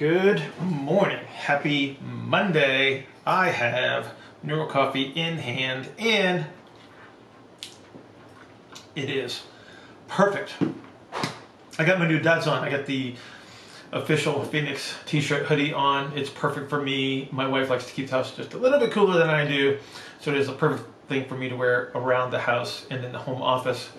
Good morning. Happy Monday. I have Neuro Coffee in hand and it is perfect. I got my new duds on. I got the official Phoenix t-shirt hoodie on. It's perfect for me. My wife likes to keep the house just a little bit cooler than I do. So it is a perfect thing for me to wear around the house and in the home office.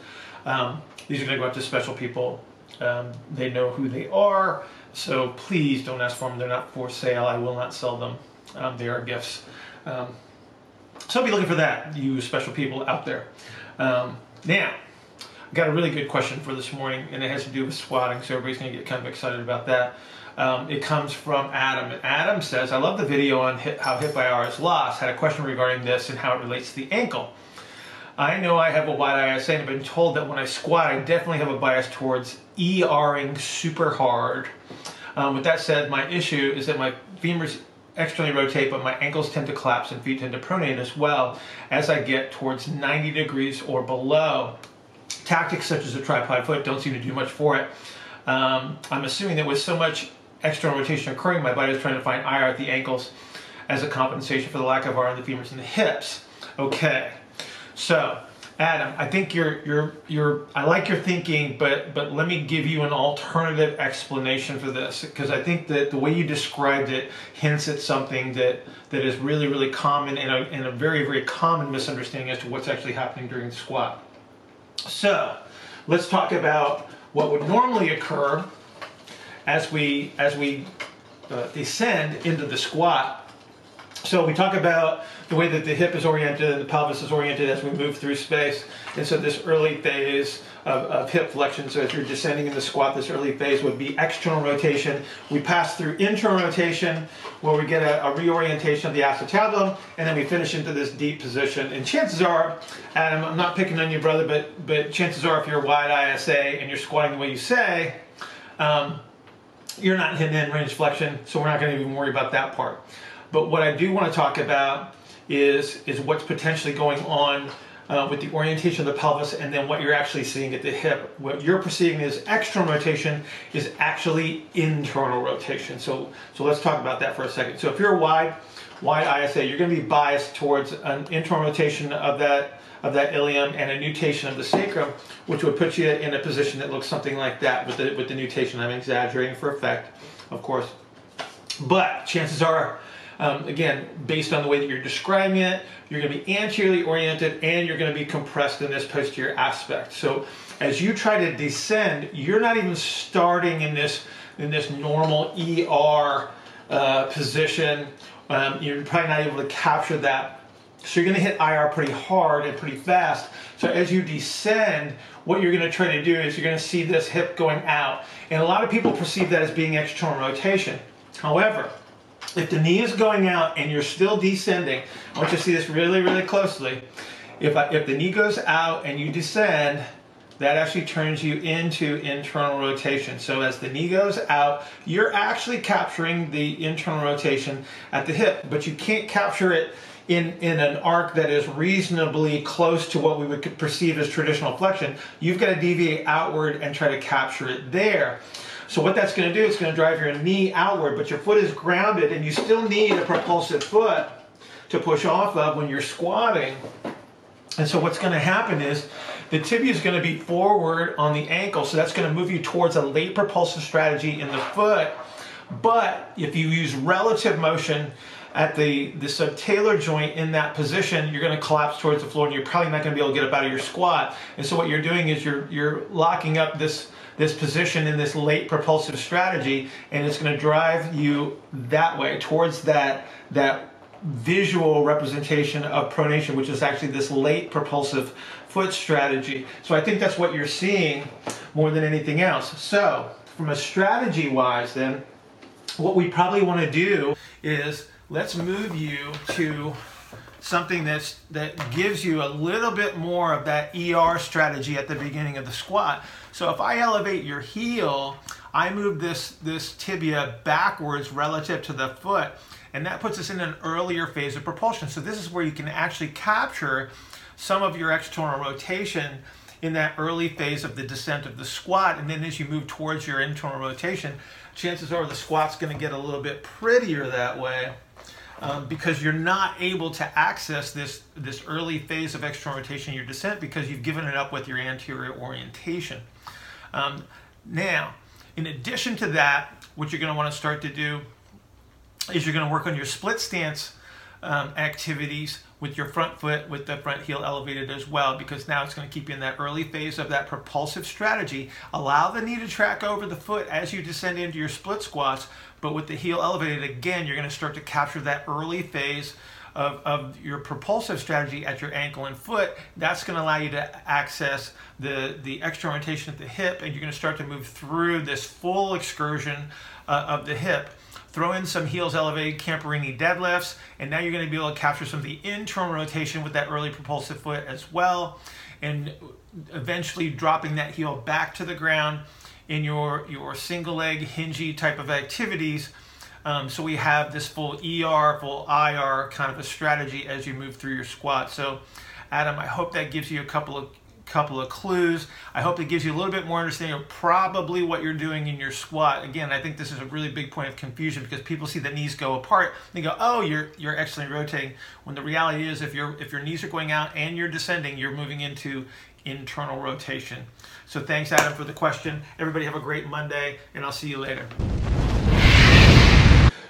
Um, these are going to go out to special people. Um, they know who they are. So please don't ask for them. They're not for sale. I will not sell them. Um, they are gifts. Um, so I'll be looking for that, you special people out there. Um, now, I got a really good question for this morning, and it has to do with squatting, so everybody's going to get kind of excited about that. Um, it comes from Adam. And Adam says, I love the video on how hip IR is lost. Had a question regarding this and how it relates to the ankle. I know I have a wide ISA and I've been told that when I squat, I definitely have a bias towards ERing super hard. Um, with that said, my issue is that my femurs externally rotate, but my ankles tend to collapse and feet tend to pronate as well as I get towards 90 degrees or below. Tactics such as a tripod foot don't seem to do much for it. Um, I'm assuming that with so much external rotation occurring, my body is trying to find IR at the ankles as a compensation for the lack of IR in the femurs and the hips. Okay, so Adam, I think you're you're you're I like your thinking, but but let me give you an alternative explanation for this because I think that the way you described it hints at something that that is really really common and a, and a very very common misunderstanding as to what's actually happening during the squat. So, let's talk about what would normally occur as we as we uh, descend into the squat so we talk about the way that the hip is oriented and the pelvis is oriented as we move through space. And so this early phase of, of, hip flexion, so as you're descending in the squat, this early phase would be external rotation. We pass through internal rotation where we get a, a reorientation of the acetabulum, and then we finish into this deep position. And chances are, Adam, I'm not picking on you, brother, but, but chances are if you're wide ISA and you're squatting the way you say, um, you're not hitting end range flexion, so we're not going to even worry about that part. But what I do want to talk about is, is what's potentially going on uh, with the orientation of the pelvis and then what you're actually seeing at the hip. What you're perceiving as external rotation is actually internal rotation. So, so let's talk about that for a second. So if you're wide, wide ISA, you're going to be biased towards an internal rotation of that of that ilium and a nutation of the sacrum, which would put you in a position that looks something like that with the, with the nutation. I'm exaggerating for effect, of course. But chances are um, again, based on the way that you're describing it, you're going to be anteriorly oriented and you're going to be compressed in this posterior aspect. So as you try to descend, you're not even starting in this in this normal ER uh, position. Um, you're probably not able to capture that. So you're going to hit IR pretty hard and pretty fast. So as you descend, what you're going to try to do is you're going to see this hip going out. And a lot of people perceive that as being external rotation. However, if the knee is going out and you're still descending, I want you to see this really, really closely. If, I, if the knee goes out and you descend, that actually turns you into internal rotation. So as the knee goes out, you're actually capturing the internal rotation at the hip, but you can't capture it in, in an arc that is reasonably close to what we would perceive as traditional flexion. You've got to deviate outward and try to capture it there. So what that's going to do, it's going to drive your knee outward, but your foot is grounded and you still need a propulsive foot to push off of when you're squatting. And so what's going to happen is the tibia is going to be forward on the ankle, so that's going to move you towards a late propulsive strategy in the foot. But if you use relative motion at the, the subtalar joint in that position, you're going to collapse towards the floor and you're probably not going to be able to get up out of your squat. And so what you're doing is you're, you're locking up this this position in this late propulsive strategy and it's going to drive you that way towards that that visual representation of pronation which is actually this late propulsive foot strategy so i think that's what you're seeing more than anything else so from a strategy wise then what we probably want to do is let's move you to something that's that gives you a little bit more of that ER strategy at the beginning of the squat. So if I elevate your heel, I move this this tibia backwards relative to the foot, and that puts us in an earlier phase of propulsion. So this is where you can actually capture some of your external rotation in that early phase of the descent of the squat. And then as you move towards your internal rotation, chances are the squat's going to get a little bit prettier that way. Um, because you're not able to access this this early phase of external rotation in your descent because you've given it up with your anterior orientation. Um, now, in addition to that, what you're going to want to start to do is you're going to work on your split stance um, activities with your front foot with the front heel elevated as well because now it's going to keep you in that early phase of that propulsive strategy allow the knee to track over the foot as you descend into your split squats but with the heel elevated again you're going to start to capture that early phase of, of your propulsive strategy at your ankle and foot. That's going to allow you to access the the external rotation at the hip and you're going to start to move through this full excursion uh, of the hip. Throw in some heels elevated Camporini deadlifts, and now you're going to be able to capture some of the internal rotation with that early propulsive foot as well, and eventually dropping that heel back to the ground in your, your single leg hingy type of activities. Um, so we have this full ER, full IR kind of a strategy as you move through your squat. So Adam, I hope that gives you a couple of couple of clues. I hope it gives you a little bit more understanding of probably what you're doing in your squat. Again, I think this is a really big point of confusion because people see the knees go apart. They go, "Oh, you're you're excellently rotating." When the reality is, if your if your knees are going out and you're descending, you're moving into internal rotation. So thanks, Adam, for the question. Everybody have a great Monday, and I'll see you later.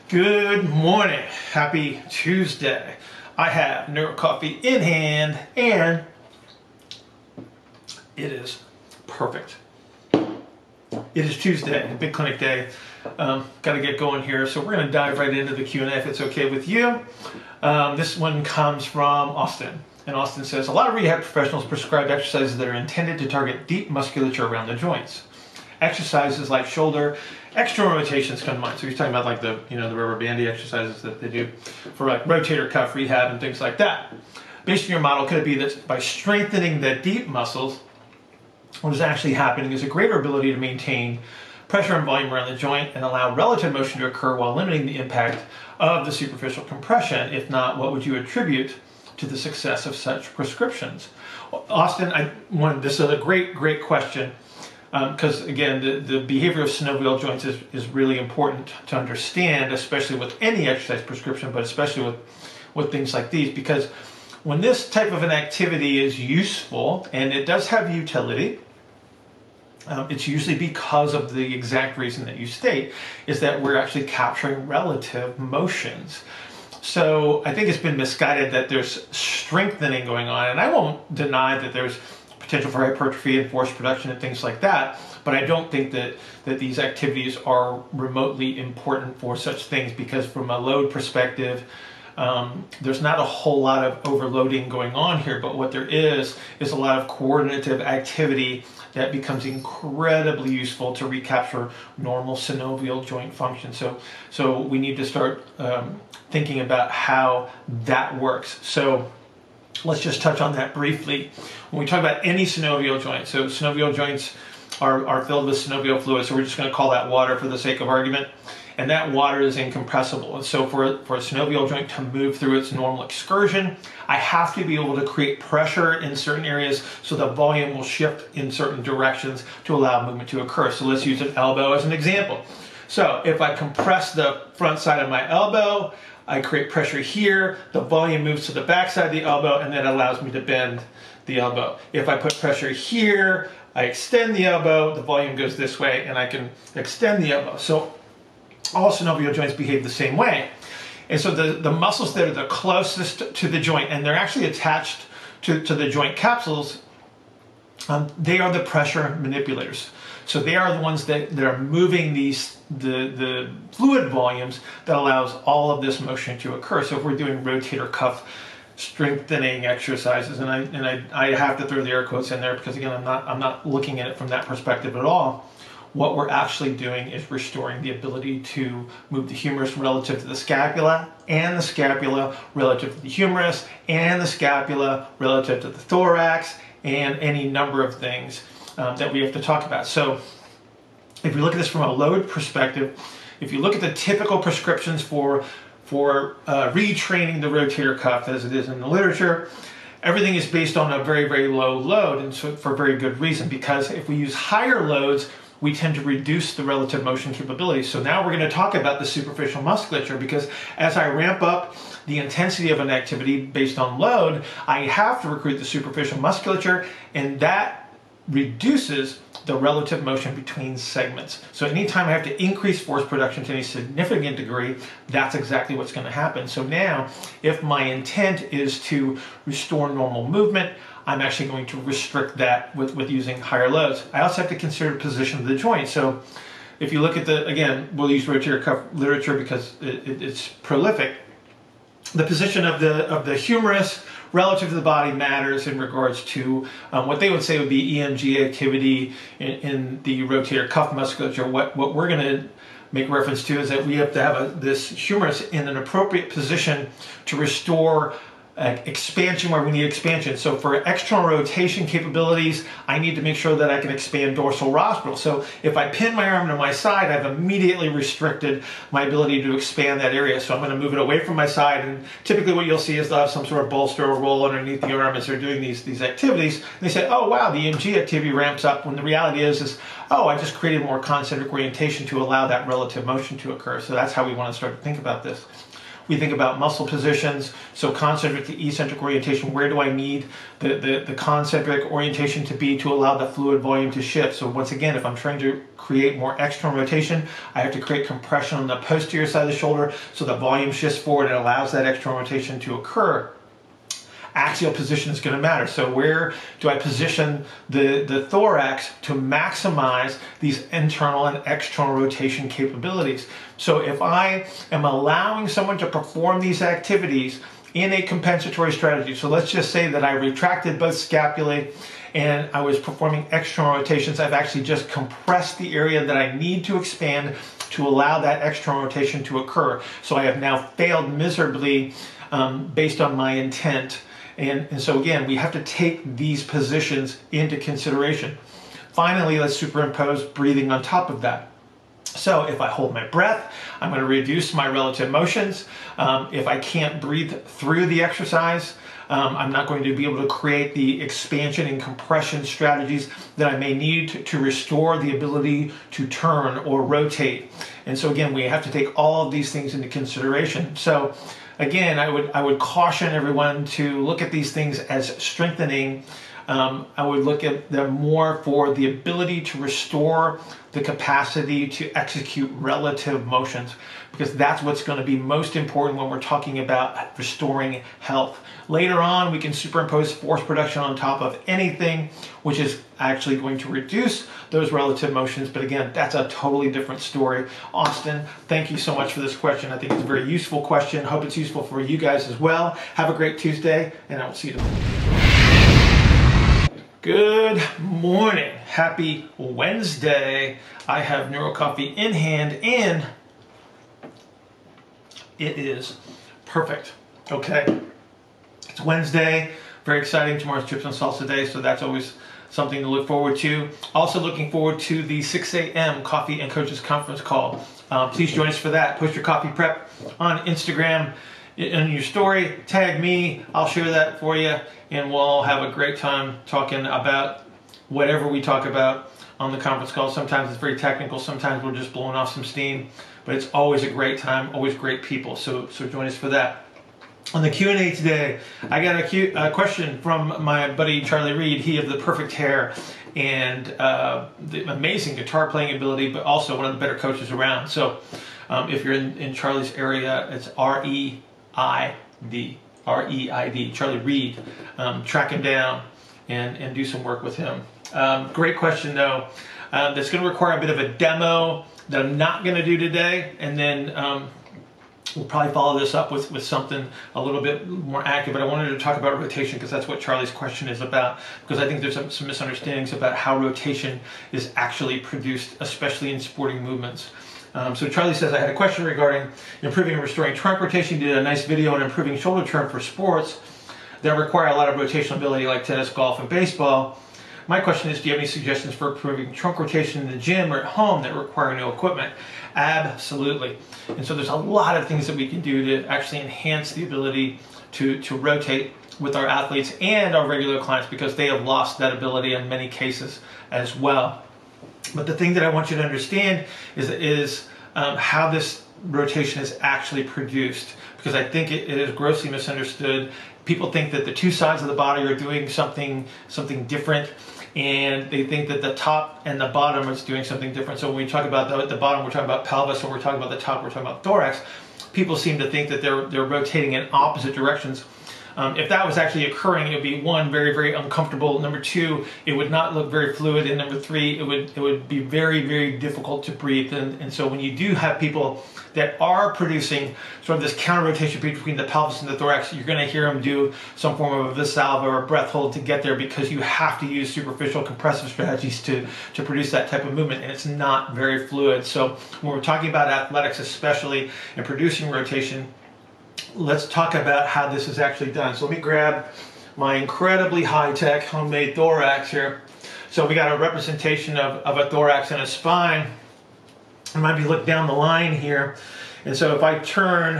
Good morning. Happy Tuesday. I have Neuro Coffee in hand and it is perfect. It is Tuesday, big clinic day. Um, Got to get going here, so we're going to dive right into the Q&A if it's okay with you. Um, this one comes from Austin. And Austin says, a lot of rehab professionals prescribe exercises that are intended to target deep musculature around the joints. Exercises like shoulder, external rotations come to mind. So he's talking about like the, you know, the rubber bandy exercises that they do for like rotator cuff rehab and things like that. Based on your model, could it be that by strengthening the deep muscles, what is actually happening is a greater ability to maintain pressure and volume around the joint and allow relative motion to occur while limiting the impact of the superficial compression. If not, what would you attribute to the success of such prescriptions? Austin, I wanted, this is a great, great question because um, again, the, the behavior of synovial joints is, is really important to understand, especially with any exercise prescription, but especially with, with things like these, because when this type of an activity is useful and it does have utility, um, it's usually because of the exact reason that you state, is that we're actually capturing relative motions. So I think it's been misguided that there's strengthening going on, and I won't deny that there's potential for hypertrophy and force production and things like that. But I don't think that, that these activities are remotely important for such things because, from a load perspective, um, there's not a whole lot of overloading going on here, but what there is is a lot of coordinative activity that becomes incredibly useful to recapture normal synovial joint function. So, so we need to start um, thinking about how that works. So let's just touch on that briefly. When we talk about any synovial joint, so synovial joints are, are filled with synovial fluid, so we're just going to call that water for the sake of argument and that water is incompressible. And so for, for a synovial joint to move through its normal excursion, I have to be able to create pressure in certain areas so the volume will shift in certain directions to allow movement to occur. So let's use an elbow as an example. So if I compress the front side of my elbow, I create pressure here, the volume moves to the back side of the elbow, and that allows me to bend the elbow. If I put pressure here, I extend the elbow, the volume goes this way, and I can extend the elbow. So all synovial joints behave the same way. And so the, the muscles that are the closest to the joint, and they're actually attached to, to the joint capsules, um, they are the pressure manipulators. So they are the ones that, that are moving these the, the fluid volumes that allows all of this motion to occur. So if we're doing rotator cuff strengthening exercises, and I and I, I have to throw the air quotes in there because again I'm not I'm not looking at it from that perspective at all what we're actually doing is restoring the ability to move the humerus relative to the scapula and the scapula relative to the humerus and the scapula relative to the thorax and any number of things um, that we have to talk about. So if we look at this from a load perspective, if you look at the typical prescriptions for, for uh, retraining the rotator cuff as it is in the literature, everything is based on a very, very low load, and so for very good reason, because if we use higher loads, we tend to reduce the relative motion capability. So now we're going to talk about the superficial musculature because as I ramp up the intensity of an activity based on load, I have to recruit the superficial musculature, and that reduces the relative motion between segments. So anytime I have to increase force production to any significant degree, that's exactly what's going to happen. So now, if my intent is to restore normal movement, I'm actually going to restrict that with, with using higher loads. I also have to consider the position of the joint. So if you look at the, again, we'll use rotator cuff literature because it, it, it's prolific. The position of the, of the humerus relative to the body matters in regards to um, what they would say would be EMG activity in, in the rotator cuff musculature. What, what we're going to make reference to is that we have to have a, this humerus in an appropriate position to restore uh, expansion where we need expansion. So for external rotation capabilities, I need to make sure that I can expand dorsal rostral. So if I pin my arm to my side, I've immediately restricted my ability to expand that area. So I'm going to move it away from my side. And typically what you'll see is they'll have some sort of bolster or roll underneath the arm as they're doing these, these activities. And they say, oh, wow, the EMG activity ramps up. When the reality is, is, oh, I just created more concentric orientation to allow that relative motion to occur. So that's how we want to start to think about this. We think about muscle positions, so concentric to eccentric orientation. Where do I need the, the, the concentric orientation to be to allow the fluid volume to shift? So once again, if I'm trying to create more external rotation, I have to create compression on the posterior side of the shoulder so the volume shifts forward and allows that external rotation to occur axial position is going to matter. So where do I position the, the thorax to maximize these internal and external rotation capabilities? So if I am allowing someone to perform these activities in a compensatory strategy, so let's just say that I retracted both scapulae and I was performing external rotations, I've actually just compressed the area that I need to expand to allow that external rotation to occur. So I have now failed miserably um, based on my intent and, and so again, we have to take these positions into consideration. Finally, let's superimpose breathing on top of that. So if I hold my breath, I'm going to reduce my relative motions. Um, if I can't breathe through the exercise, um, I'm not going to be able to create the expansion and compression strategies that I may need to, to restore the ability to turn or rotate. And so again, we have to take all of these things into consideration. So again, I would I would caution everyone to look at these things as strengthening. Um, I would look at them more for the ability to restore the capacity to execute relative motions because that's what's going to be most important when we're talking about restoring health. Later on, we can superimpose force production on top of anything, which is actually going to reduce those relative motions. But again, that's a totally different story. Austin, thank you so much for this question. I think it's a very useful question. Hope it's useful for you guys as well. Have a great Tuesday, and I will see you tomorrow. Good morning. Happy Wednesday. I have Neuro Coffee in hand and it is perfect. Okay. It's Wednesday, very exciting. Tomorrow's Chips and Salsa Day, so that's always something to look forward to. Also looking forward to the 6 a.m. Coffee and Coaches Conference call. Uh, please join us for that. Post your coffee prep on Instagram in your story. Tag me. I'll share that for you, and we'll all have a great time talking about whatever we talk about on the conference call. Sometimes it's very technical. Sometimes we're just blowing off some steam, but it's always a great time. Always great people. So so join us for that on the Q&A today, I got a, Q, a, question from my buddy Charlie Reid. He of the perfect hair and uh, the amazing guitar playing ability, but also one of the better coaches around. So um, if you're in, in Charlie's area, it's R-E-I-D, R-E-I-D, Charlie Reid. Um, track him down and, and do some work with him. Um, great question though. Uh, that's going to require a bit of a demo that I'm not going to do today. And then um, We'll probably follow this up with, with something a little bit more accurate, but I wanted to talk about rotation because that's what Charlie's question is about. Because I think there's some, some misunderstandings about how rotation is actually produced, especially in sporting movements. Um, so Charlie says, I had a question regarding improving and restoring trunk rotation. You did a nice video on improving shoulder turn for sports that require a lot of rotational ability like tennis, golf, and baseball. My question is, do you have any suggestions for improving trunk rotation in the gym or at home that require new equipment? Absolutely. And so there's a lot of things that we can do to actually enhance the ability to, to rotate. with our athletes and our regular clients because they have lost that ability in many cases as well. But the thing that I want you to understand is, is um, how this rotation is actually produced because I think it, it is grossly misunderstood. People think that the two sides of the body are doing something something different and they think that the top and the bottom is doing something different. So when we talk about the, the bottom, we're talking about pelvis, when we're talking about the top, we're talking about thorax. People seem to think that they're they're rotating in opposite directions. Um, if that was actually occurring, it would be one very very uncomfortable. Number two, it would not look very fluid, and number three, it would it would be very very difficult to breathe. And, and so when you do have people that are producing sort of this counter rotation between the pelvis and the thorax, you're going to hear them do some form of a Valsalva or a breath hold to get there because you have to use superficial compressive strategies to to produce that type of movement, and it's not very fluid. So when we're talking about athletics, especially and producing rotation let's talk about how this is actually done. So let me grab my incredibly high-tech homemade thorax here. So we got a representation of, of a thorax and a spine. And might be look down the line here. And so if I turn,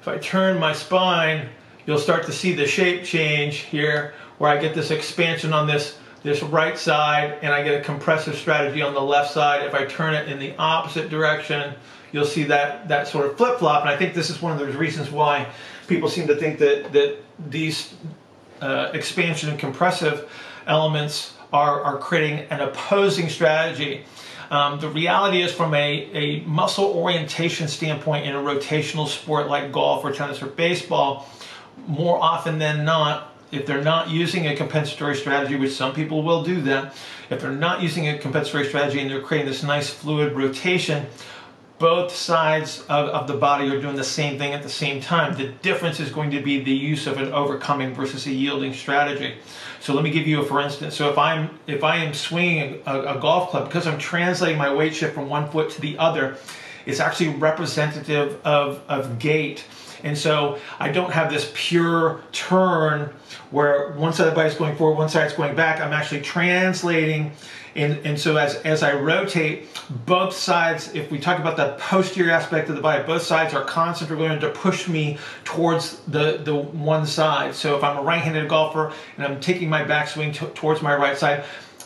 if I turn my spine, you'll start to see the shape change here where I get this expansion on this, this right side and I get a compressive strategy on the left side. If I turn it in the opposite direction, you'll see that that sort of flip flop. And I think this is one of those reasons why people seem to think that that these uh, expansion and compressive elements are are creating an opposing strategy. Um, the reality is, from a, a muscle orientation standpoint in a rotational sport like golf or tennis or baseball, more often than not, if they're not using a compensatory strategy, which some people will do that, if they're not using a compensatory strategy and they're creating this nice fluid rotation, both sides of, of the body are doing the same thing at the same time. The difference is going to be the use of an overcoming versus a yielding strategy. So let me give you a for instance. So if I'm if I am swinging a, a golf club because I'm translating my weight shift from one foot to the other, it's actually representative of, of gait. And so I don't have this pure turn where one side of the body is going forward, one side is going back. I'm actually translating and, and so as, as I rotate, both sides, if we talk about the posterior aspect of the body, both sides are constantly going to push me towards the, the one side. So if I'm a right-handed golfer and I'm taking my backswing towards my right side,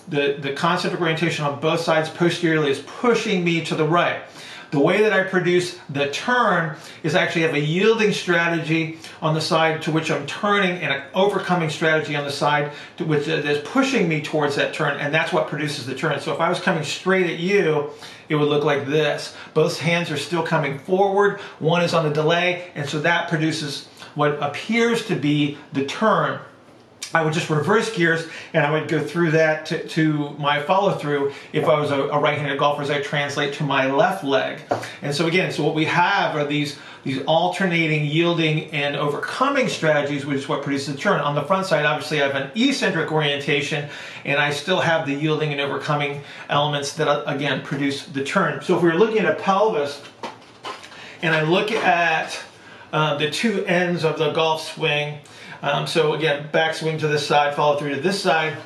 the, the concentric orientation on both sides posteriorly is pushing me to the right. The way that I produce the turn is actually have a yielding strategy on the side to which I'm turning and an overcoming strategy on the side to which uh, is pushing me towards that turn and that's what produces the turn. So if I was coming straight at you, it would look like this. Both hands are still coming forward, one is on the delay, and so that produces what appears to be the turn. I would just reverse gears and I would go through that to, to my follow through if I was a, a right-handed golfer as I translate to my left leg. And so again, so what we have are these these alternating yielding and overcoming strategies, which is what produces the turn. On the front side, obviously I have an eccentric orientation and I still have the yielding and overcoming elements that uh, again produce the turn. So if we were looking at a pelvis and I look at uh, the two ends of the golf swing, um, so again, backswing to this side, follow through to this side.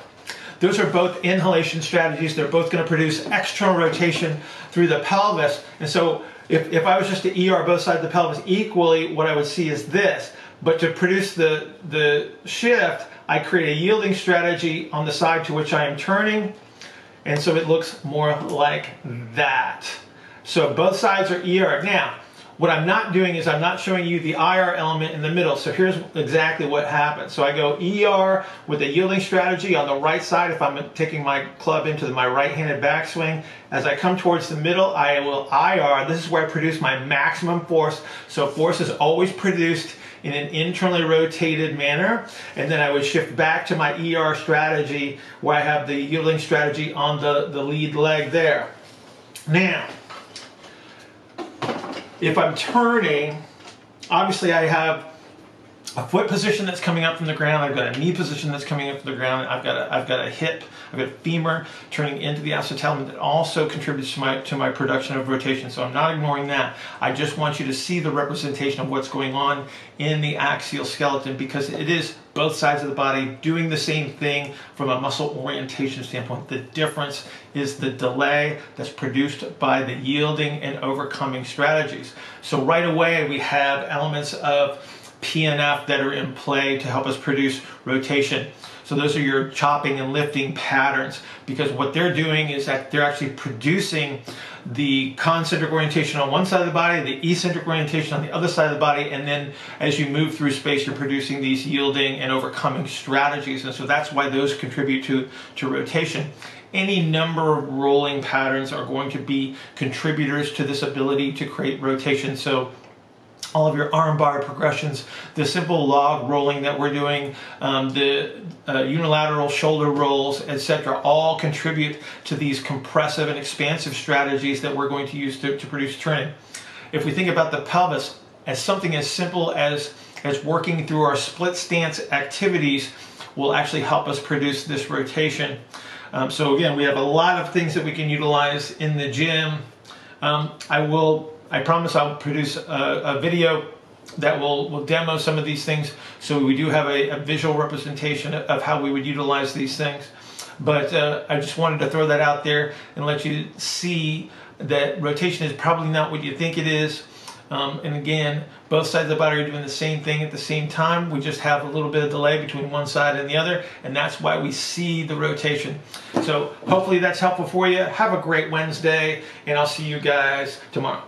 Those are both inhalation strategies. They're both going to produce external rotation through the pelvis. And so if, if I was just to ER both sides of the pelvis equally, what I would see is this. But to produce the, the shift, I create a yielding strategy on the side to which I am turning. And so it looks more like that. So both sides are ER. Now, what I'm not doing is I'm not showing you the IR element in the middle. So here's exactly what happens. So I go ER with a yielding strategy on the right side if I'm taking my club into my right-handed backswing. As I come towards the middle, I will IR. This is where I produce my maximum force. So force is always produced in an internally rotated manner. And then I would shift back to my ER strategy where I have the yielding strategy on the, the lead leg there. Now, if I'm turning, obviously I have a foot position that's coming up from the ground. I've got a knee position that's coming up from the ground. I've got a, I've got a hip. I've got a femur turning into the acetabulum that also contributes to my to my production of rotation. So I'm not ignoring that. I just want you to see the representation of what's going on in the axial skeleton because it is both sides of the body doing the same thing from a muscle orientation standpoint. The difference is the delay that's produced by the yielding and overcoming strategies. So right away we have elements of PNF that are in play to help us produce rotation. So those are your chopping and lifting patterns because what they're doing is that they're actually producing the concentric orientation on one side of the body, the eccentric orientation on the other side of the body, and then as you move through space, you're producing these yielding and overcoming strategies. And so that's why those contribute to, to rotation. Any number of rolling patterns are going to be contributors to this ability to create rotation. So all of your arm bar progressions, the simple log rolling that we're doing, um, the uh, unilateral shoulder rolls, etc., all contribute to these compressive and expansive strategies that we're going to use to, to produce turning. If we think about the pelvis as something as simple as, as working through our split stance activities will actually help us produce this rotation. Um, so again, we have a lot of things that we can utilize in the gym. Um, I will I promise I'll produce a, a, video that will, will demo some of these things so we do have a, a visual representation of how we would utilize these things. But uh, I just wanted to throw that out there and let you see that rotation is probably not what you think it is. Um, and again, both sides of the body are doing the same thing at the same time. We just have a little bit of delay between one side and the other, and that's why we see the rotation. So hopefully that's helpful for you. Have a great Wednesday, and I'll see you guys tomorrow.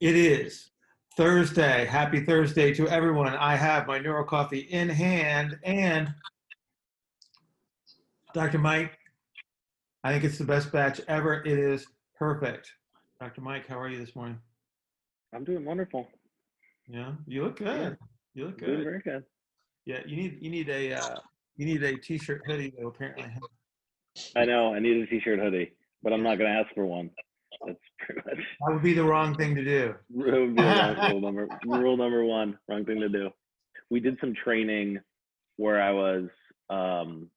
It is Thursday. Happy Thursday to everyone. I have my Neuro Coffee in hand and Dr. Mike, I think it's the best batch ever. It is perfect. Dr. Mike, how are you this morning? I'm doing wonderful. Yeah, you look good. You look good. Doing very good. Yeah, you need you need a uh, you need a t-shirt hoodie though apparently. I know. I need a t-shirt hoodie, but I'm not going to ask for one. That's pretty much. That would be the wrong thing to do. rule, number, rule number one, wrong thing to do. We did some training where I was. Um,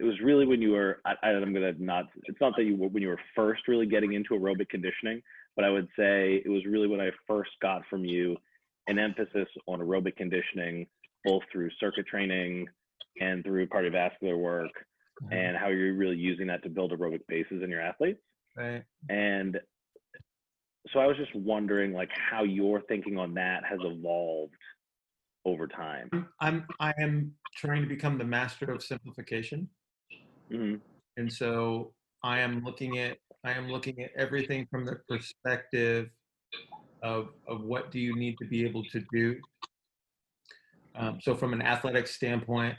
it was really when you were. I, I'm gonna not. It's not that you were when you were first really getting into aerobic conditioning, but I would say it was really when I first got from you an emphasis on aerobic conditioning, both through circuit training and through cardiovascular work, mm-hmm. and how you're really using that to build aerobic bases in your athletes. Right. And so I was just wondering like how your thinking on that has evolved over time. I'm I am trying to become the master of simplification. Mm-hmm. And so I am looking at I am looking at everything from the perspective of of what do you need to be able to do. Um, so from an athletic standpoint,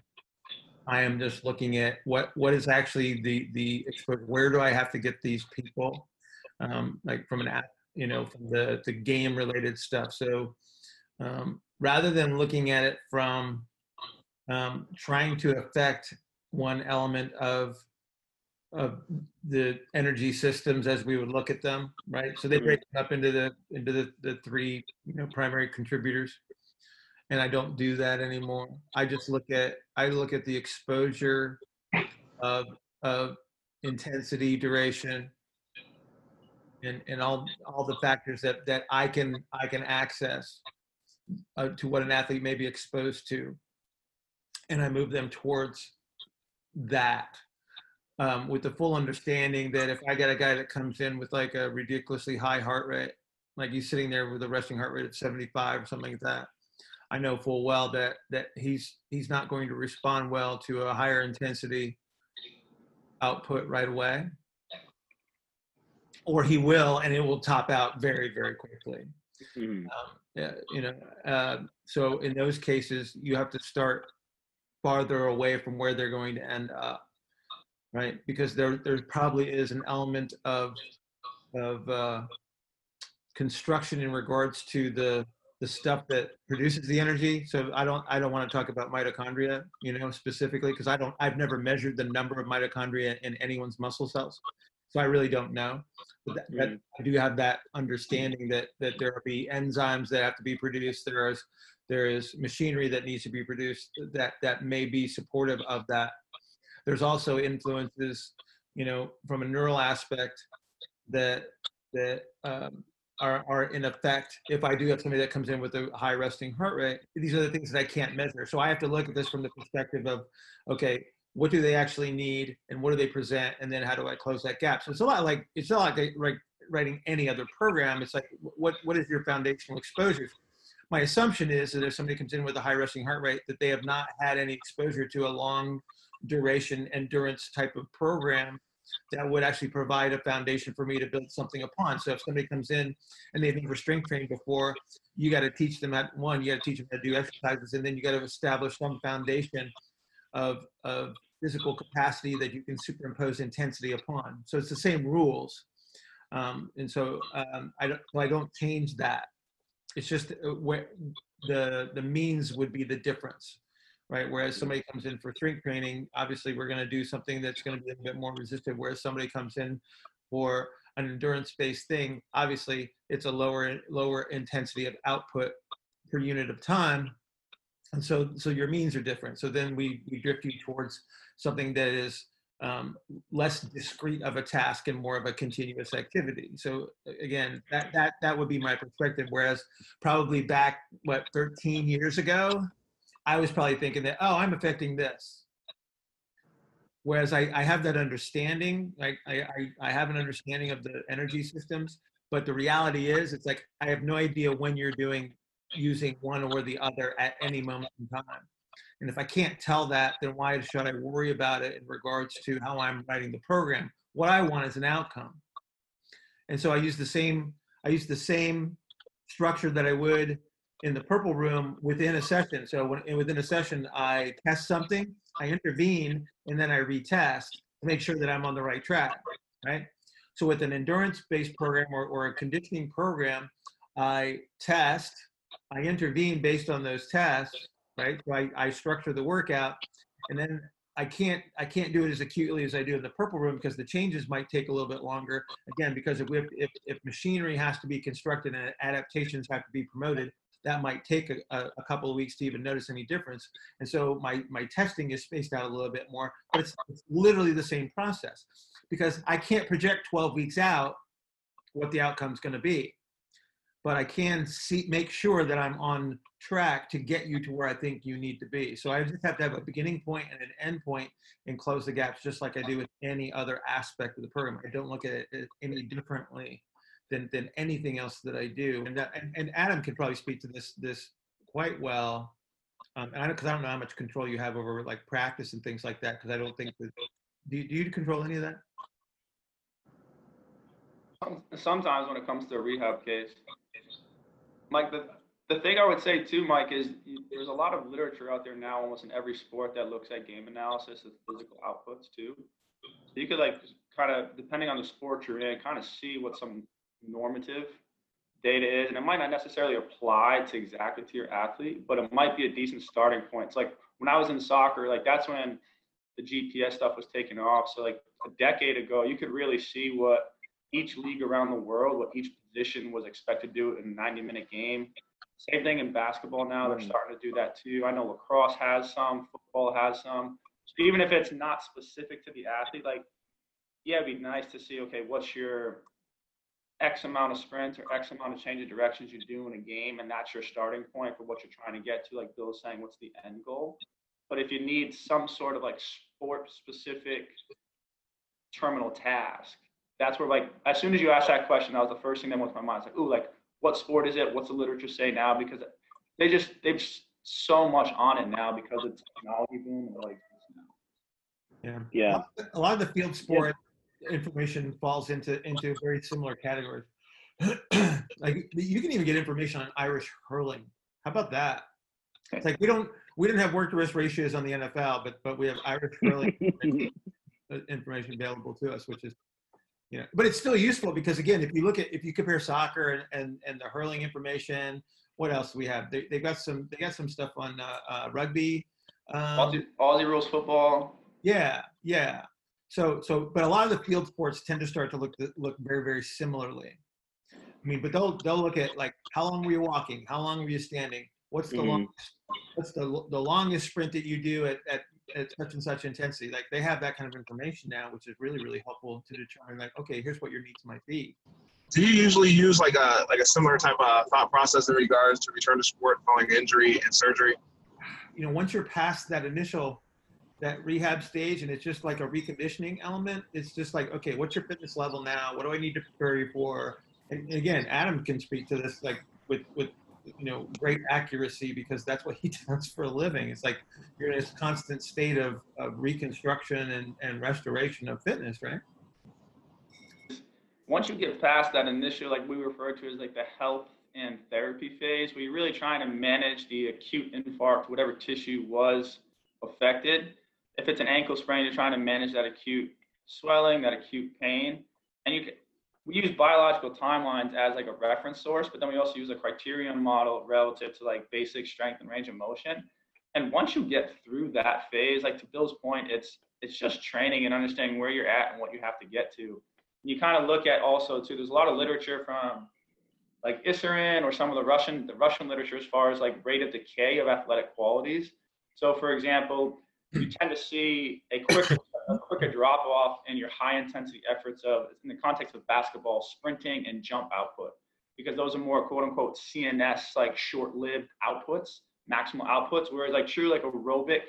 I am just looking at what what is actually the the where do I have to get these people, um, like from an app, you know from the the game related stuff. So um, rather than looking at it from um, trying to affect one element of of the energy systems as we would look at them, right? So they mm-hmm. break up into the into the, the three you know primary contributors and I don't do that anymore. I just look at I look at the exposure of of intensity, duration, and and all all the factors that that I can I can access uh, to what an athlete may be exposed to, and I move them towards that. Um, with the full understanding that if I get a guy that comes in with like a ridiculously high heart rate, like he's sitting there with a resting heart rate at 75 or something like that, I know full well that that he's he's not going to respond well to a higher intensity output right away, or he will, and it will top out very very quickly. Mm-hmm. Um, yeah, you know, uh, so in those cases, you have to start farther away from where they're going to end up, right? Because there there probably is an element of of uh, construction in regards to the the stuff that produces the energy. So I don't I don't want to talk about mitochondria, you know, specifically because I don't I've never measured the number of mitochondria in anyone's muscle cells. So I really don't know. But that, that, mm. I do have that understanding that that there will be enzymes that have to be produced. There is there is machinery that needs to be produced that that may be supportive of that. There's also influences, you know, from a neural aspect that that um, are, are in effect if I do have somebody that comes in with a high resting heart rate. These are the things that I can't measure. So I have to look at this from the perspective of, okay, what do they actually need and what do they present? And then how do I close that gap? So it's a lot like, it's not like, like writing any other program. It's like, what, what is your foundational exposures? my assumption is that if somebody comes in with a high resting heart rate, that they have not had any exposure to a long duration endurance type of program that would actually provide a foundation for me to build something upon. So if somebody comes in and they've never strength trained before, you got to teach them at one, you got to teach them how to do exercises, and then you got to establish some foundation of of physical capacity that you can superimpose intensity upon. So it's the same rules, um, and so um, I don't I don't change that. It's just uh, where the the means would be the difference right? Whereas somebody comes in for strength training, obviously we're going to do something that's going to be a bit more resistant. Whereas somebody comes in for an endurance-based thing, obviously it's a lower lower intensity of output per unit of time, and so so your means are different. So then we we drift you towards something that is um, less discrete of a task and more of a continuous activity. So again, that that that would be my perspective. Whereas probably back what 13 years ago, I was probably thinking that, oh, I'm affecting this. Whereas I, I have that understanding, I, I, I have an understanding of the energy systems, but the reality is it's like I have no idea when you're doing using one or the other at any moment in time. And if I can't tell that, then why should I worry about it in regards to how I'm writing the program? What I want is an outcome. And so I use the same, I use the same structure that I would in the purple room within a session. So when, within a session, I test something, I intervene, and then I retest to make sure that I'm on the right track, right? So with an endurance-based program or, or a conditioning program, I test, I intervene based on those tests, right? So I, I structure the workout, and then I can't I can't do it as acutely as I do in the purple room because the changes might take a little bit longer. Again, because if, if, if machinery has to be constructed and adaptations have to be promoted, that might take a, a, couple of weeks to even notice any difference. And so my, my testing is spaced out a little bit more, but it's, it's literally the same process because I can't project 12 weeks out what the outcome is going to be. But I can see, make sure that I'm on track to get you to where I think you need to be. So I just have to have a beginning point and an end point and close the gaps, just like I do with any other aspect of the program. I don't look at it uh, any differently than than anything else that I do. And that, and, and Adam can probably speak to this this quite well. Um, and I because I don't know how much control you have over like practice and things like that. Because I don't think that do you, do you control any of that? Sometimes when it comes to a rehab case, Mike, the the thing I would say too, Mike, is there's a lot of literature out there now, almost in every sport, that looks at game analysis of physical outputs too. So you could like kind of, depending on the sport you're in, kind of see what some normative data is, and it might not necessarily apply to exactly to your athlete, but it might be a decent starting point. It's like when I was in soccer, like that's when the GPS stuff was taking off. So like a decade ago, you could really see what each league around the world, what each position was expected to do in a 90 minute game. Same thing in basketball now. They're mm. starting to do that too. I know lacrosse has some, football has some. So even if it's not specific to the athlete, like, yeah, it'd be nice to see, okay, what's your X amount of sprints or X amount of change of directions you do in a game, and that's your starting point for what you're trying to get to. Like Bill's saying, what's the end goal? But if you need some sort of like sport specific terminal task, that's where like as soon as you ask that question, that was the first thing that went to my mind. It's like, ooh, like what sport is it? What's the literature say now? Because they just they've so much on it now because of technology boom. Like yeah, yeah. A lot of the field sport information falls into into very similar categories. like you can even get information on Irish hurling. How about that? It's like we don't we didn't have work to risk ratios on the NFL, but but we have Irish hurling information available to us, which is you know, but it's still useful because again, if you look at if you compare soccer and and, and the hurling information, what else do we have? They they got some they got some stuff on uh, uh, rugby. Um, Aussie, Aussie rules football. Yeah, yeah. So, so, but a lot of the field sports tend to start to look look very, very similarly. I mean, but they'll they'll look at like how long were you walking, how long were you standing, what's the mm-hmm. longest, what's the the longest sprint that you do at, at at such and such intensity. Like they have that kind of information now, which is really really helpful to determine like okay, here's what your needs might be. Do you usually use like a like a similar type of thought process in regards to return to sport following injury and surgery? You know, once you're past that initial that rehab stage and it's just like a reconditioning element it's just like okay what's your fitness level now what do i need to prepare you for and again adam can speak to this like with with you know great accuracy because that's what he does for a living. It's like you're in this constant state of, of reconstruction and, and restoration of fitness, right? Once you get past that initial, like we refer to as like the health and therapy phase, where you're really trying to manage the acute infarct, whatever tissue was affected. If it's an ankle sprain, you're trying to manage that acute swelling, that acute pain, and you can, we use biological timelines as like a reference source, but then we also use a criterion model relative to like basic strength and range of motion. And once you get through that phase, like to Bill's point, it's it's just training and understanding where you're at and what you have to get to. You kind of look at also too. There's a lot of literature from like Issurin or some of the Russian the Russian literature as far as like rate of decay of athletic qualities. So for example, you tend to see a quicker a quicker drop off in your high intensity efforts of in the context of basketball sprinting and jump output because those are more quote unquote CNS like short lived outputs, maximal outputs, whereas like true like aerobic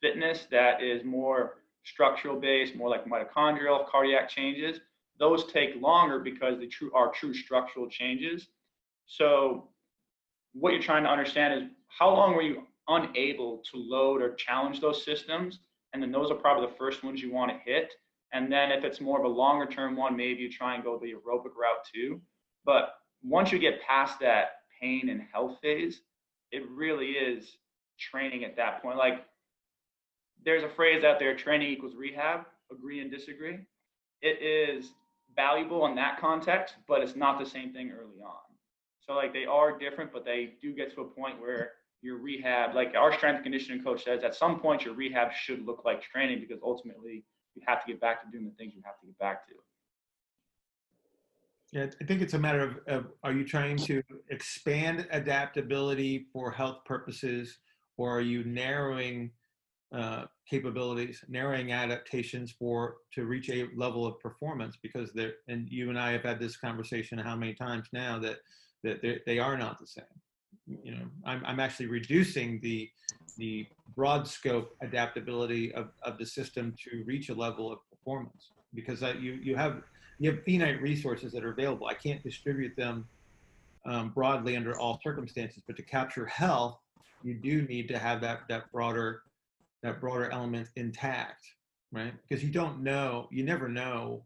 fitness that is more structural based, more like mitochondrial cardiac changes, those take longer because they true are true structural changes. So what you're trying to understand is how long were you unable to load or challenge those systems and then those are probably the first ones you want to hit. And then if it's more of a longer term one, maybe you try and go the aerobic route too. But once you get past that pain and health phase, it really is training at that point. Like there's a phrase out there, training equals rehab, agree and disagree. It is valuable in that context, but it's not the same thing early on. So like they are different, but they do get to a point where your rehab, like our strength conditioning coach says, at some point your rehab should look like training because ultimately you have to get back to doing the things you have to get back to. Yeah, I think it's a matter of, of are you trying to expand adaptability for health purposes, or are you narrowing uh, capabilities, narrowing adaptations for to reach a level of performance? Because they're and you and I have had this conversation how many times now that that they are not the same you know, I'm, I'm actually reducing the, the broad scope adaptability of, of the system to reach a level of performance because you, you have, you have finite resources that are available. I can't distribute them um, broadly under all circumstances, but to capture health, you do need to have that, that broader, that broader element intact, right? Because you don't know, you never know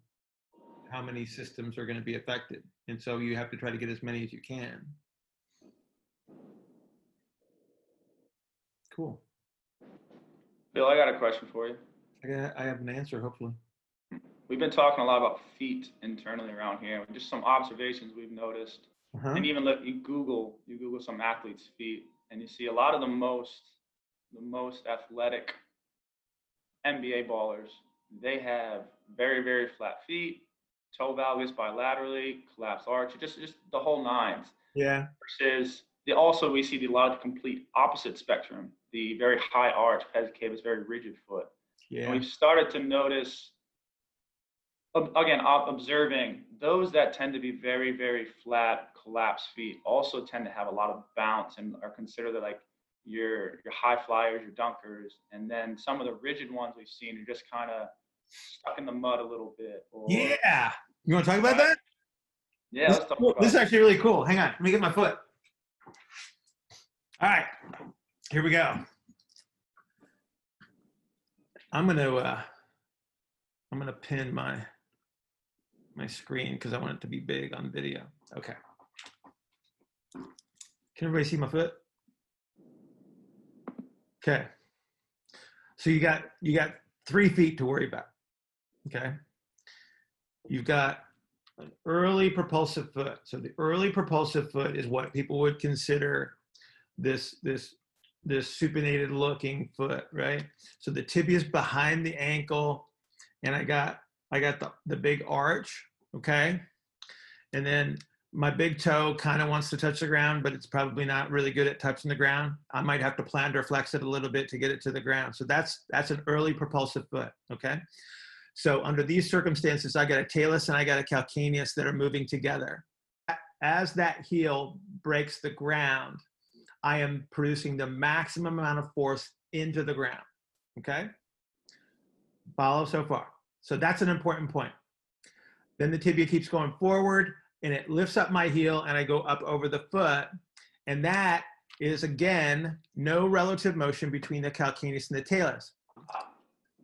how many systems are going to be affected. And so you have to try to get as many as you can. Cool. Bill, I got a question for you. I, got, I have an answer, hopefully. We've been talking a lot about feet internally around here. Just some observations we've noticed. Uh-huh. And even look, you Google, you Google some athletes' feet, and you see a lot of the most, the most athletic NBA ballers. They have very, very flat feet, toe valgus bilaterally, collapsed arch, just just the whole nines. Yeah. Versus the also we see the lot of complete opposite spectrum the very high arch pes cavus, very rigid foot. Yeah. And we've started to notice, again, observing those that tend to be very, very flat, collapsed feet also tend to have a lot of bounce and are considered like your your high flyers, your dunkers, and then some of the rigid ones we've seen are just kind of stuck in the mud a little bit. Or, yeah, you want to talk about that? Yeah, this, this is actually really cool. Hang on, let me get my foot. All right, here we go. I'm gonna uh, I'm gonna pin my my screen because I want it to be big on video. Okay. Can everybody see my foot? Okay. So you got you got three feet to worry about. Okay. You've got an early propulsive foot. So the early propulsive foot is what people would consider this this this supinated looking foot, right? So the tibia is behind the ankle, and I got I got the, the big arch, okay? And then my big toe kind of wants to touch the ground, but it's probably not really good at touching the ground. I might have to plantar flex it a little bit to get it to the ground. So that's that's an early propulsive foot, okay? So under these circumstances, I got a talus and I got a calcaneus that are moving together. As that heel breaks the ground, I am producing the maximum amount of force into the ground. Okay? Follow so far. So that's an important point. Then the tibia keeps going forward and it lifts up my heel and I go up over the foot. And that is again no relative motion between the calcaneus and the talus.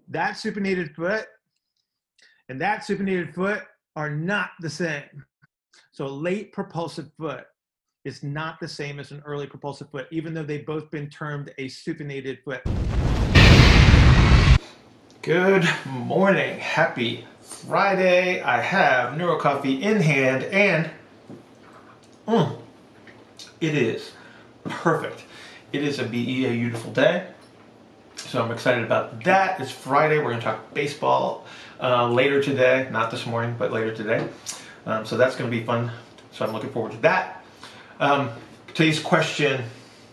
That supinated foot and that supinated foot are not the same. So late propulsive foot is not the same as an early propulsive foot, even though they've both been termed a supinated foot. Good morning. Happy Friday. I have Neuro Coffee in hand and mm, it is perfect. It is a be a beautiful day. So I'm excited about that. It's Friday. We're going to talk baseball uh, later today. Not this morning, but later today. Um, so that's going to be fun. So I'm looking forward to that. Um, today's question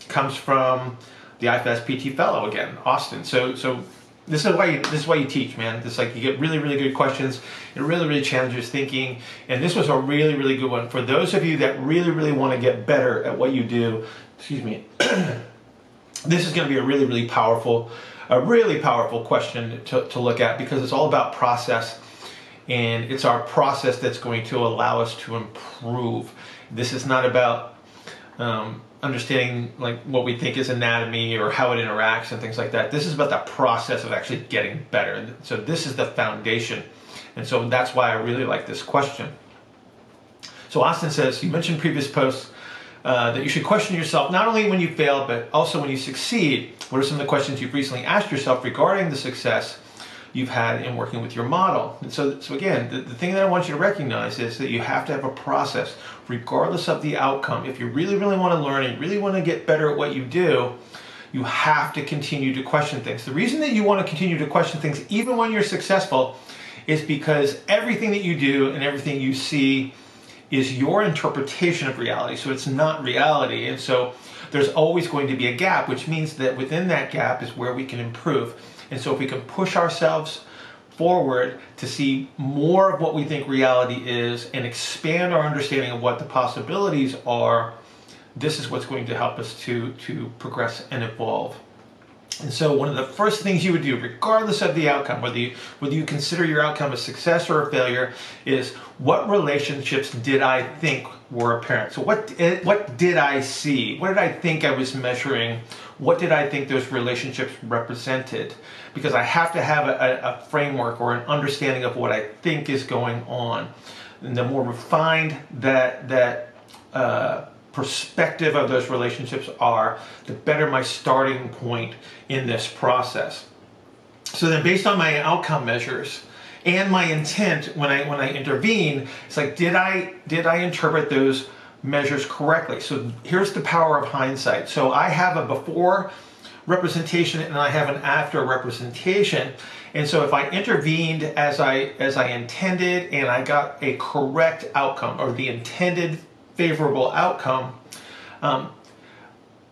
comes from the IFS PT fellow again, Austin. So so this is why you, this is why you teach, man. It's like you get really really good questions. It really really challenges thinking, and this was a really really good one for those of you that really really want to get better at what you do. Excuse me. this is going to be a really really powerful, a really powerful question to, to look at because it's all about process, and it's our process that's going to allow us to improve. This is not about um, understanding like what we think is anatomy or how it interacts and things like that. This is about the process of actually getting better. So this is the foundation. And so that's why I really like this question. So Austin says, you mentioned previous posts uh, that you should question yourself not only when you fail, but also when you succeed. What are some of the questions you've recently asked yourself regarding the success you've had in working with your model. And so, so again, the, the thing that I want you to recognize is that you have to have a process, regardless of the outcome. If you really, really want to learn and really want to get better at what you do, you have to continue to question things. The reason that you want to continue to question things, even when you're successful, is because everything that you do and everything you see is your interpretation of reality. So it's not reality. And so there's always going to be a gap, which means that within that gap is where we can improve. And so if we can push ourselves forward to see more of what we think reality is and expand our understanding of what the possibilities are, this is what's going to help us to, to progress and evolve. And so one of the first things you would do, regardless of the outcome, whether you, whether you consider your outcome a success or a failure, is what relationships did I think were apparent? So what, what did I see? What did I think I was measuring? What did I think those relationships represented? Because I have to have a, a framework or an understanding of what I think is going on. And the more refined that, that uh, perspective of those relationships are, the better my starting point in this process. So then based on my outcome measures and my intent when I when I intervene, it's like did I did I interpret those measures correctly? So here's the power of hindsight. So I have a before representation and I have an after representation. And so if I intervened as I as I intended and I got a correct outcome or the intended favorable outcome, um,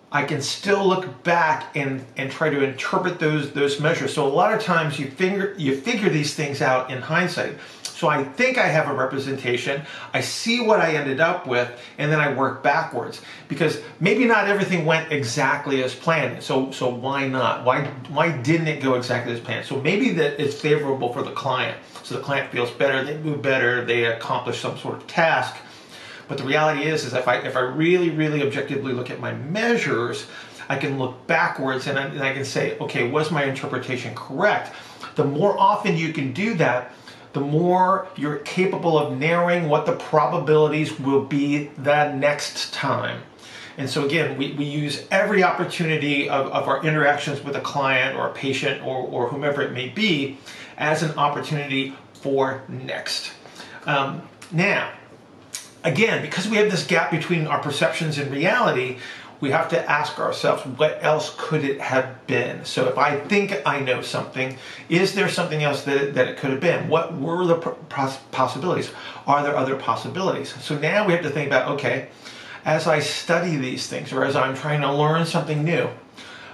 I can still look back and, and try to interpret those those measures. So a lot of times you figure you figure these things out in hindsight. So I think I have a representation, I see what I ended up with, and then I work backwards. Because maybe not everything went exactly as planned. So so why not? Why why didn't it go exactly as planned? So maybe that it's favorable for the client. So the client feels better, they move better, they accomplish some sort of task but the reality is, is if I if I really really objectively look at my measures, I can look backwards and I, and I can say, okay, was my interpretation correct? The more often you can do that, the more you're capable of narrowing what the probabilities will be the next time. And so again, we, we use every opportunity of, of our interactions with a client or a patient or, or whomever it may be as an opportunity for next. Um, now, again, because we have this gap between our perceptions and reality, we have to ask ourselves, what else could it have been? So if I think I know something, is there something else that it, that it could have been? What were the possibilities? Are there other possibilities? So now we have to think about, okay, as I study these things or as I'm trying to learn something new,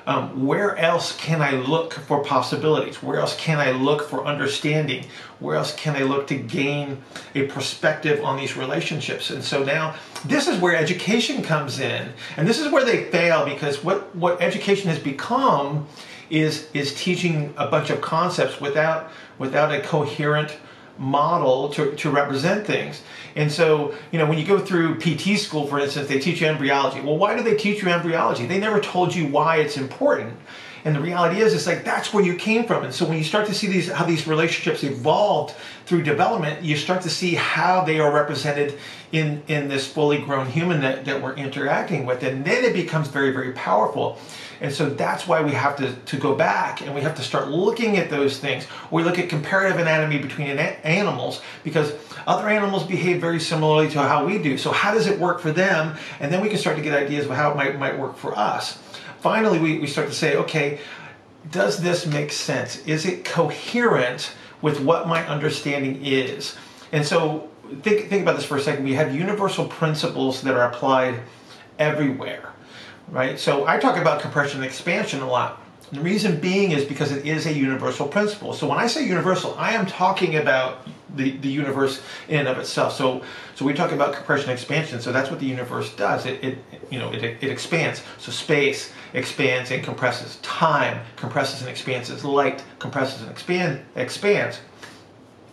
um, where else can I look for possibilities? Where else can I look for understanding? Where else can I look to gain a perspective on these relationships? And so now this is where education comes in. And this is where they fail because what, what education has become is, is teaching a bunch of concepts without, without a coherent model to, to represent things. And so, you know, when you go through PT school, for instance, they teach you embryology. Well, why do they teach you embryology? They never told you why it's important. And the reality is, it's like that's where you came from. And so when you start to see these how these relationships evolved through development, you start to see how they are represented in in this fully grown human that, that we're interacting with. And then it becomes very, very powerful. And so that's why we have to, to go back and we have to start looking at those things. We look at comparative anatomy between animals because other animals behave very similarly to how we do. So how does it work for them? And then we can start to get ideas of how it might, might work for us finally we, we start to say, okay, does this make sense? Is it coherent with what my understanding is? And so think, think about this for a second. We have universal principles that are applied everywhere, right? So I talk about compression and expansion a lot. The reason being is because it is a universal principle. So when I say universal, I am talking about the, the universe in and of itself. So so we talk about compression expansion. So that's what the universe does. It, it you know it, it expands. So space expands and compresses. Time compresses and expands. Light compresses and expand expands.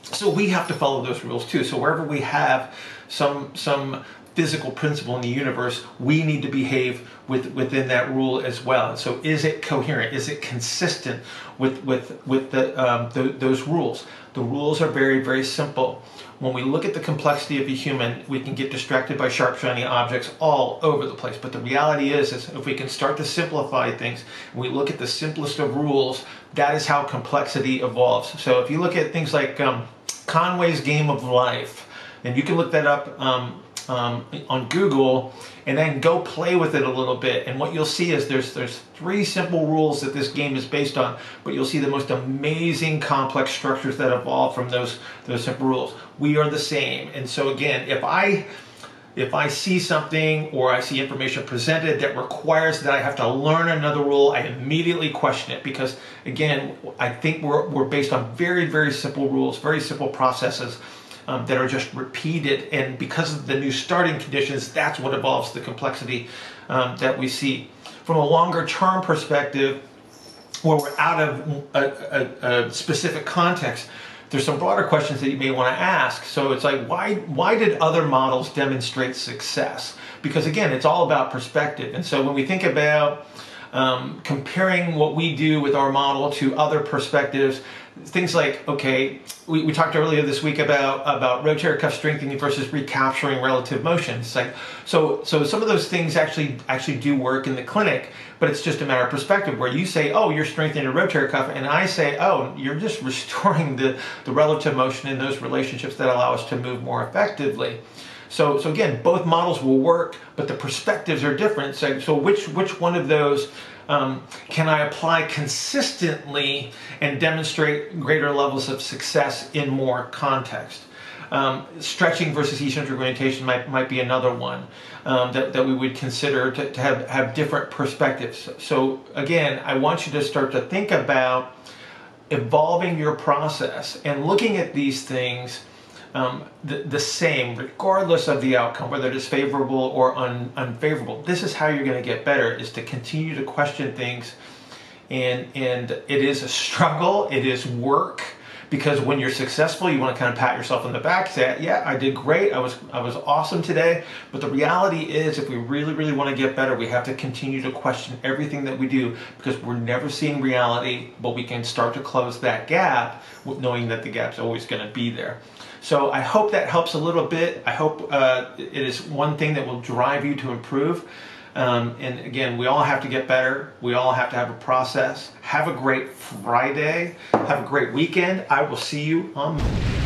So we have to follow those rules too. So wherever we have some some physical principle in the universe, we need to behave with, within that rule as well. So, is it coherent? Is it consistent with with with the, um, the, those rules? The rules are very very simple. When we look at the complexity of a human, we can get distracted by sharp shiny objects all over the place. But the reality is, is if we can start to simplify things, we look at the simplest of rules. That is how complexity evolves. So if you look at things like um, Conway's Game of Life, and you can look that up. Um, um, on Google and then go play with it a little bit. And what you'll see is there's there's three simple rules that this game is based on, but you'll see the most amazing complex structures that evolve from those those simple rules. We are the same. And so again, if I if I see something or I see information presented that requires that I have to learn another rule, I immediately question it because, again, I think we're, we're based on very, very simple rules, very simple processes um, that are just repeated. And because of the new starting conditions, that's what evolves the complexity um, that we see. From a longer term perspective, where we're out of a, a, a specific context, there's some broader questions that you may want to ask. So it's like, why why did other models demonstrate success? Because again, it's all about perspective. And so when we think about um, comparing what we do with our model to other perspectives, things like okay we, we talked earlier this week about about rotator cuff strengthening versus recapturing relative motion it's like so so some of those things actually actually do work in the clinic but it's just a matter of perspective where you say oh you're strengthening a rotator cuff and i say oh you're just restoring the the relative motion in those relationships that allow us to move more effectively so, so again, both models will work, but the perspectives are different. So, so which which one of those um, can I apply consistently and demonstrate greater levels of success in more context? Um, stretching versus eccentric orientation might, might be another one um, that, that we would consider to, to have, have different perspectives. So again, I want you to start to think about evolving your process and looking at these things um, the, the same, regardless of the outcome, whether it is favorable or un, unfavorable. This is how you're going to get better, is to continue to question things. And, and it is a struggle, it is work, because when you're successful, you want to kind of pat yourself on the back, say, yeah, I did great, I was, I was awesome today. But the reality is, if we really, really want to get better, we have to continue to question everything that we do because we're never seeing reality, but we can start to close that gap knowing that the gap's always going to be there. So I hope that helps a little bit. I hope uh, it is one thing that will drive you to improve. Um, and again, we all have to get better. We all have to have a process. Have a great Friday. Have a great weekend. I will see you on Monday.